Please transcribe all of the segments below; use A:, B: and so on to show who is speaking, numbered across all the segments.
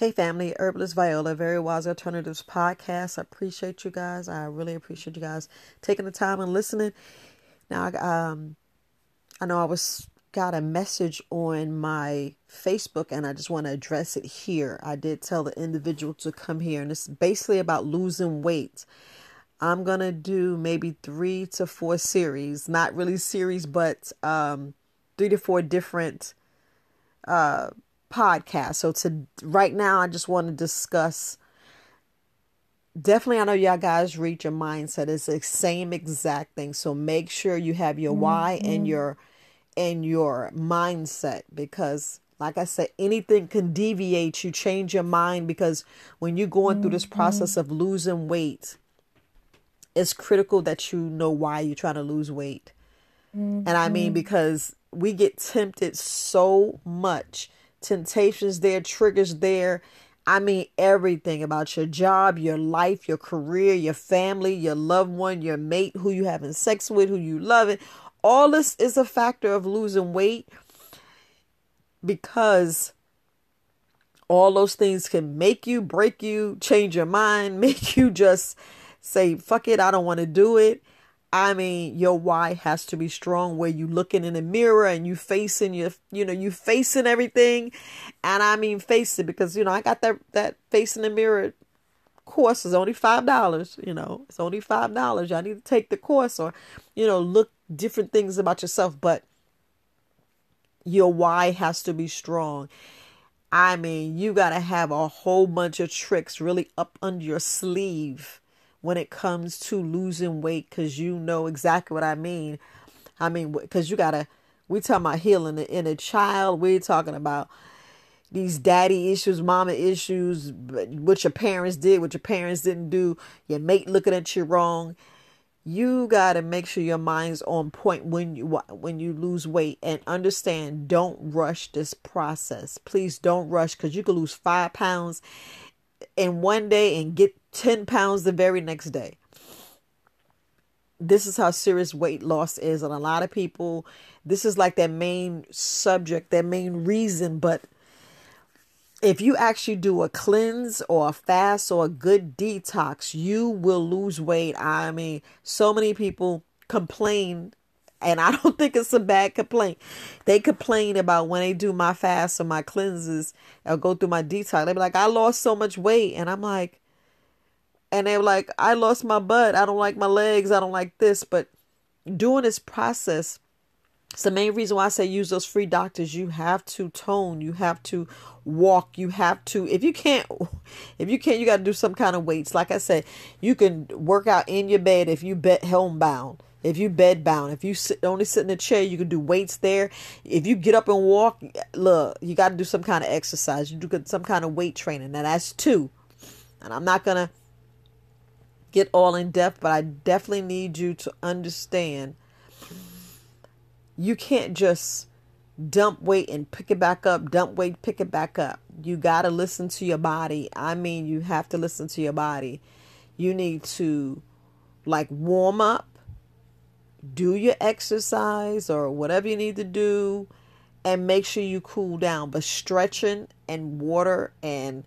A: Hey family, Herbalist Viola, Very Wise Alternatives podcast. I appreciate you guys. I really appreciate you guys taking the time and listening. Now, I um, I know I was got a message on my Facebook and I just want to address it here. I did tell the individual to come here and it's basically about losing weight. I'm to do maybe 3 to 4 series, not really series but um 3 to 4 different uh podcast. So to right now, I just want to discuss. Definitely, I know y'all guys reach your mindset. It's the same exact thing. So make sure you have your mm-hmm. why and your and your mindset because like I said, anything can deviate you, change your mind because when you're going mm-hmm. through this mm-hmm. process of losing weight, it's critical that you know why you're trying to lose weight. Mm-hmm. And I mean, mm-hmm. because we get tempted so much temptations there, triggers there. I mean, everything about your job, your life, your career, your family, your loved one, your mate, who you having sex with, who you love it. All this is a factor of losing weight because all those things can make you, break you, change your mind, make you just say, fuck it, I don't want to do it. I mean, your why has to be strong where you looking in the mirror and you facing your, you know, you facing everything. And I mean, face it because, you know, I got that, that face in the mirror course is only $5, you know, it's only $5. Y'all need to take the course or, you know, look different things about yourself, but your why has to be strong. I mean, you got to have a whole bunch of tricks really up under your sleeve when it comes to losing weight because you know exactly what I mean. I mean, because you gotta, we talking about healing in a child. We're talking about these daddy issues, mama issues, what your parents did, what your parents didn't do, your mate looking at you wrong. You gotta make sure your mind's on point when you when you lose weight and understand. Don't rush this process. Please don't rush because you could lose five pounds in one day and get 10 pounds the very next day. This is how serious weight loss is. And a lot of people, this is like their main subject, their main reason. But if you actually do a cleanse or a fast or a good detox, you will lose weight. I mean, so many people complain and I don't think it's a bad complaint. They complain about when they do my fast or my cleanses or go through my detox. They be like, I lost so much weight. And I'm like, and they were like, I lost my butt. I don't like my legs. I don't like this. But doing this process, it's the main reason why I say use those free doctors. You have to tone. You have to walk. You have to. If you can't, if you can't, you got to do some kind of weights. Like I said, you can work out in your bed if you bed homebound. If you bed bound, if you sit, only sit in a chair, you can do weights there. If you get up and walk, look, you got to do some kind of exercise. You do some kind of weight training. Now that's two, and I'm not gonna get all in depth, but I definitely need you to understand you can't just dump weight and pick it back up, dump weight, pick it back up. You got to listen to your body. I mean, you have to listen to your body. You need to like warm up, do your exercise or whatever you need to do, and make sure you cool down. But stretching and water and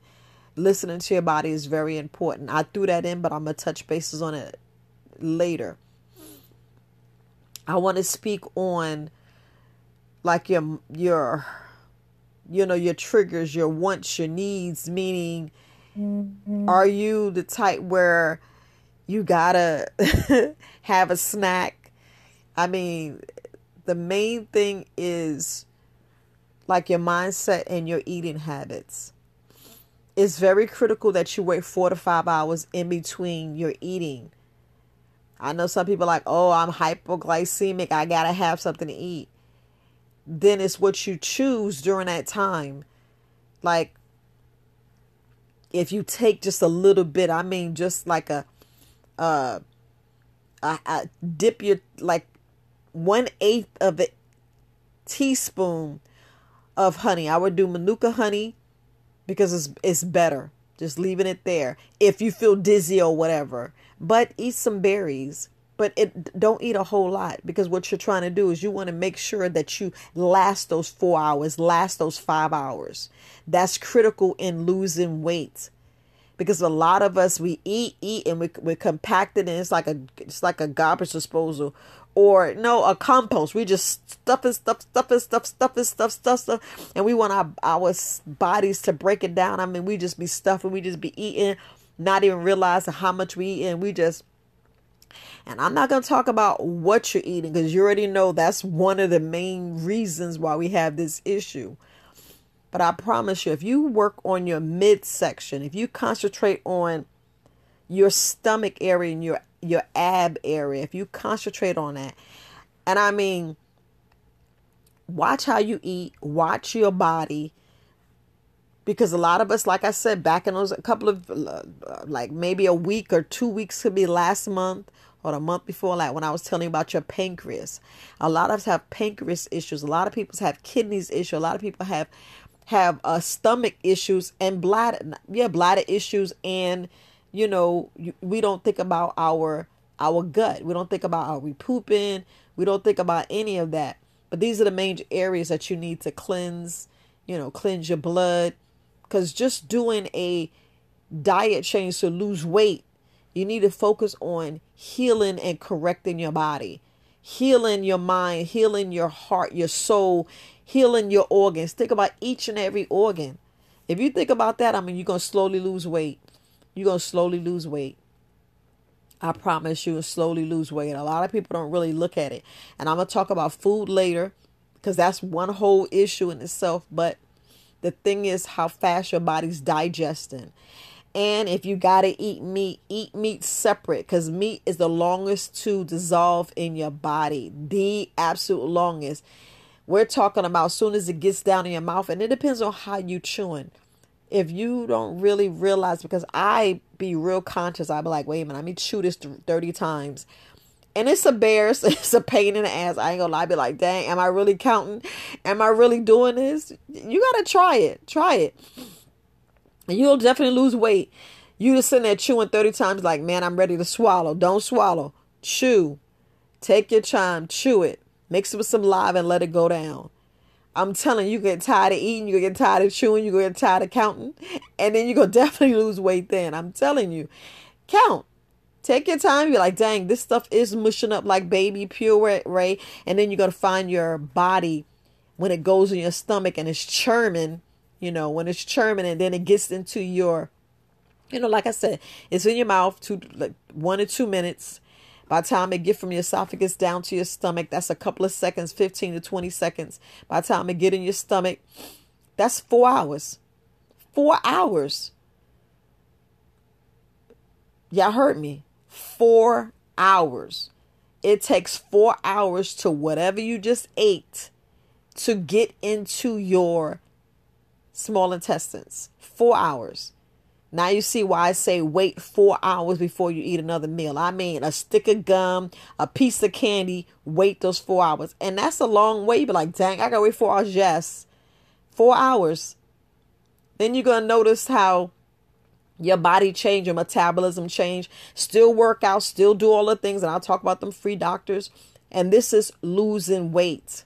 A: listening to your body is very important. I threw that in, but I'm going to touch bases on it later. I want to speak on like your your you know your triggers, your wants, your needs, meaning mm-hmm. are you the type where you got to have a snack? I mean, the main thing is like your mindset and your eating habits it's very critical that you wait four to five hours in between your eating. I know some people like, oh, I'm hypoglycemic. I got to have something to eat. Then it's what you choose during that time. Like, if you take just a little bit, I mean, just like a, uh, dip your, like one eighth of a teaspoon of honey. I would do manuka honey because it's it's better. Just leaving it there. If you feel dizzy or whatever. But eat some berries. But it don't eat a whole lot because what you're trying to do is you want to make sure that you last those four hours last those five hours. That's critical in losing weight because a lot of us we eat eat and we, we're compacted and it's like a it's like a garbage disposal. Or no a compost. We just stuff and stuff stuff and stuff stuff and stuff stuff stuff and we want our our bodies to break it down. I mean we just be stuffing we just be eating not even realizing how much we eat and we just and I'm not going to talk about what you're eating because you already know that's one of the main reasons why we have this issue. But I promise you, if you work on your midsection, if you concentrate on your stomach area and your your ab area, if you concentrate on that, and I mean, watch how you eat, watch your body, because a lot of us, like I said, back in those a couple of uh, like maybe a week or two weeks could be last month or the month before like when I was telling you about your pancreas. A lot of us have pancreas issues. A lot of people have kidneys issues. A lot of people have have uh, stomach issues and bladder yeah bladder issues and you know we don't think about our our gut. We don't think about are we pooping? We don't think about any of that. But these are the main areas that you need to cleanse you know cleanse your blood. Because just doing a diet change to lose weight you need to focus on healing and correcting your body healing your mind healing your heart your soul healing your organs. Think about each and every organ. If you think about that, I mean, you're going to slowly lose weight. You're going to slowly lose weight. I promise you, will slowly lose weight. A lot of people don't really look at it. And I'm going to talk about food later because that's one whole issue in itself. But the thing is how fast your body's digesting. And if you got to eat meat, eat meat separate because meat is the longest to dissolve in your body. The absolute longest. We're talking about as soon as it gets down in your mouth, and it depends on how you chewing. If you don't really realize, because I be real conscious, I be like, wait a minute, let me chew this 30 times. And it's a bear, it's a pain in the ass. I ain't gonna lie, be like, dang, am I really counting? Am I really doing this? You gotta try it. Try it. And you'll definitely lose weight. You just sitting there chewing 30 times, like, man, I'm ready to swallow. Don't swallow. Chew. Take your time, chew it. Mix it with some live and let it go down. I'm telling you, you get tired of eating, you get tired of chewing, you get tired of counting, and then you're gonna definitely lose weight then. I'm telling you. Count. Take your time. You're like, dang, this stuff is mushing up like baby puree, and then you're gonna find your body when it goes in your stomach and it's churning, you know, when it's churning and then it gets into your you know, like I said, it's in your mouth two like one or two minutes by the time it get from your esophagus down to your stomach, that's a couple of seconds, 15 to 20 seconds. By the time it get in your stomach, that's four hours. Four hours. Y'all heard me. Four hours. It takes four hours to whatever you just ate to get into your small intestines. Four hours. Now you see why I say wait four hours before you eat another meal. I mean, a stick of gum, a piece of candy, wait those four hours. And that's a long wait. But like, dang, I gotta wait four hours. Yes. Four hours. Then you're gonna notice how your body change, your metabolism change. Still work out, still do all the things. And I'll talk about them free doctors. And this is losing weight.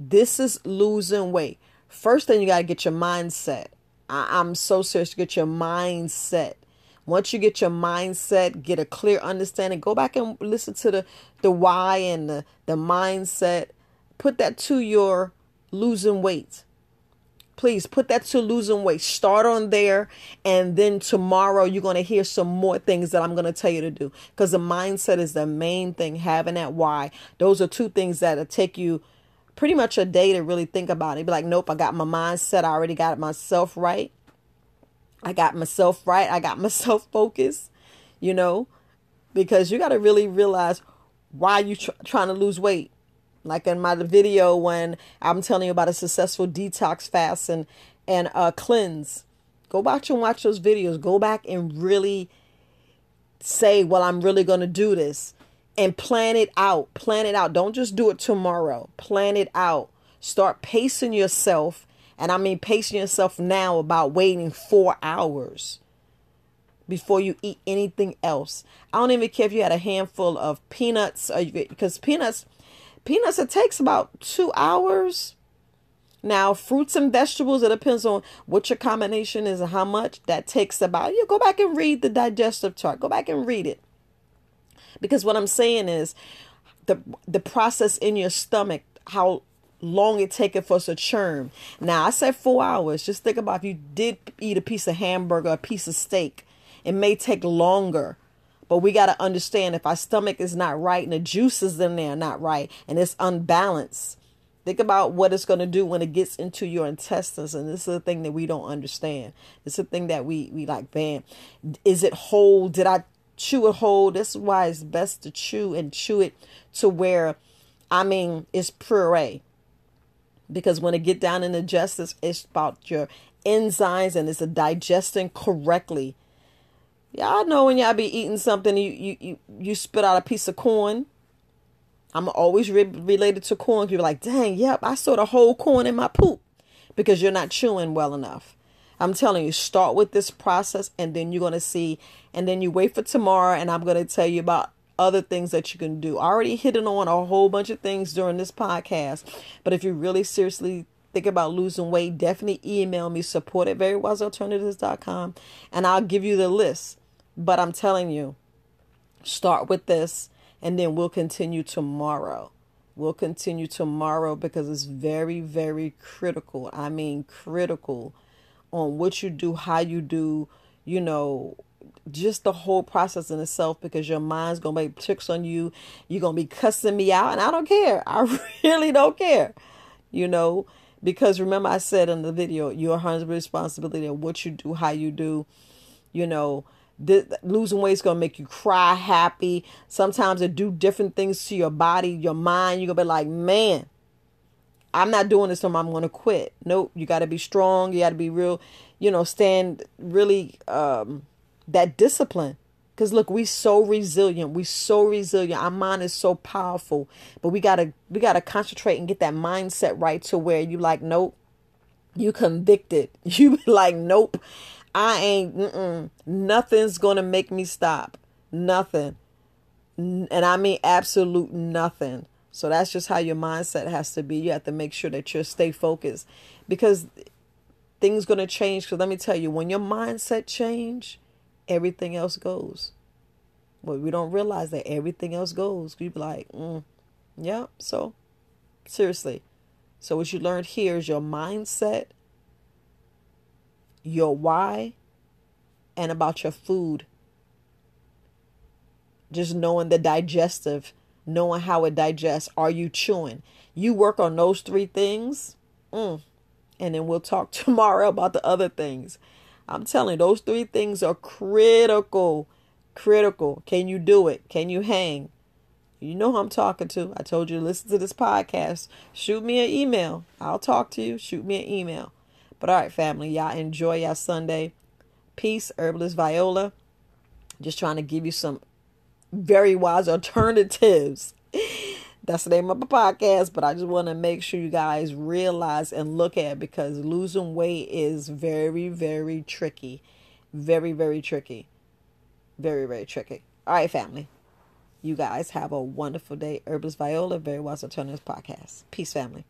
A: This is losing weight. First thing you gotta get your mindset. I, am so serious to get your mindset. Once you get your mindset, get a clear understanding, go back and listen to the, the why and the, the mindset. Put that to your losing weight. Please put that to losing weight. Start on there. And then tomorrow you're going to hear some more things that I'm going to tell you to do. Because the mindset is the main thing, having that why. Those are two things that take you pretty much a day to really think about it. Be like, nope, I got my mindset. I already got myself right. I got myself right. I got myself focused, you know, because you got to really realize why you tr- trying to lose weight. Like in my video when I'm telling you about a successful detox fast and and uh, cleanse. Go back and watch those videos. Go back and really say, well, I'm really going to do this and plan it out. Plan it out. Don't just do it tomorrow. Plan it out. Start pacing yourself. And I mean, pacing yourself now about waiting four hours. before you eat anything else. I don't even care if you had a handful of peanuts because peanuts peanuts it takes about 2 hours. Now, fruits and vegetables, it depends on what your combination is and how much that takes about. You go back and read the digestive chart. Go back and read it. Because what I'm saying is the the process in your stomach, how long it take it for us to churn. Now I said four hours. Just think about if you did eat a piece of hamburger, a piece of steak, it may take longer. But we got to understand if our stomach is not right and the juices in there are not right and it's unbalanced. Think about what it's going to do when it gets into your intestines. And this is the thing that we don't understand. It's the thing that we, we like, man, is it whole? Did I chew it whole? This is why it's best to chew and chew it to where, I mean, it's puree because when it get down in the justice, it's about your enzymes and it's a digesting correctly. Y'all know when y'all be eating something, you you you, you spit out a piece of corn. I'm always re- related to corn. You're like, dang, yep, I saw the whole corn in my poop because you're not chewing well enough. I'm telling you, start with this process and then you're going to see. And then you wait for tomorrow, and I'm going to tell you about other things that you can do. Already hitting on a whole bunch of things during this podcast, but if you really seriously think about losing weight, definitely email me support at verywisealternatives.com and I'll give you the list. But I'm telling you, start with this and then we'll continue tomorrow. We'll continue tomorrow because it's very, very critical. I mean, critical on what you do, how you do, you know, just the whole process in itself because your mind's gonna make tricks on you. You're gonna be cussing me out, and I don't care. I really don't care, you know, because remember I said in the video, your hundred responsibility of what you do, how you do, you know. losing weight is gonna make you cry happy. Sometimes it do different things to your body, your mind. You're gonna be like, man, I'm not doing this, so I'm gonna quit. Nope, you gotta be strong. You gotta be real, you know, stand really um that discipline. Because look, we so resilient. We so resilient. Our mind is so powerful. But we gotta we gotta concentrate and get that mindset right to where you like, nope, you convicted. You like, nope, I ain't. Nothing's gonna make me stop. Nothing, and I mean absolute nothing. So that's just how your mindset has to be. You have to make sure that you stay focused because things gonna change. Because let me tell you, when your mindset change, everything else goes. But we don't realize that everything else goes. We be like, mm, yeah. So, seriously. So what you learned here is your mindset, your why, and about your food. Just knowing the digestive, knowing how it digests. Are you chewing? You work on those three things, mm, and then we'll talk tomorrow about the other things. I'm telling you, those three things are critical. Critical. Can you do it? Can you hang? You know who I'm talking to. I told you to listen to this podcast. Shoot me an email. I'll talk to you. Shoot me an email. But all right, family, y'all enjoy your Sunday. Peace, Herbalist Viola. Just trying to give you some very wise alternatives that's the name of the podcast, but I just want to make sure you guys realize and look at because losing weight is very, very tricky. Very, very tricky. Very, very tricky. All right, family. You guys have a wonderful day. Herbalist Viola, Very Wise Alternatives Podcast. Peace, family.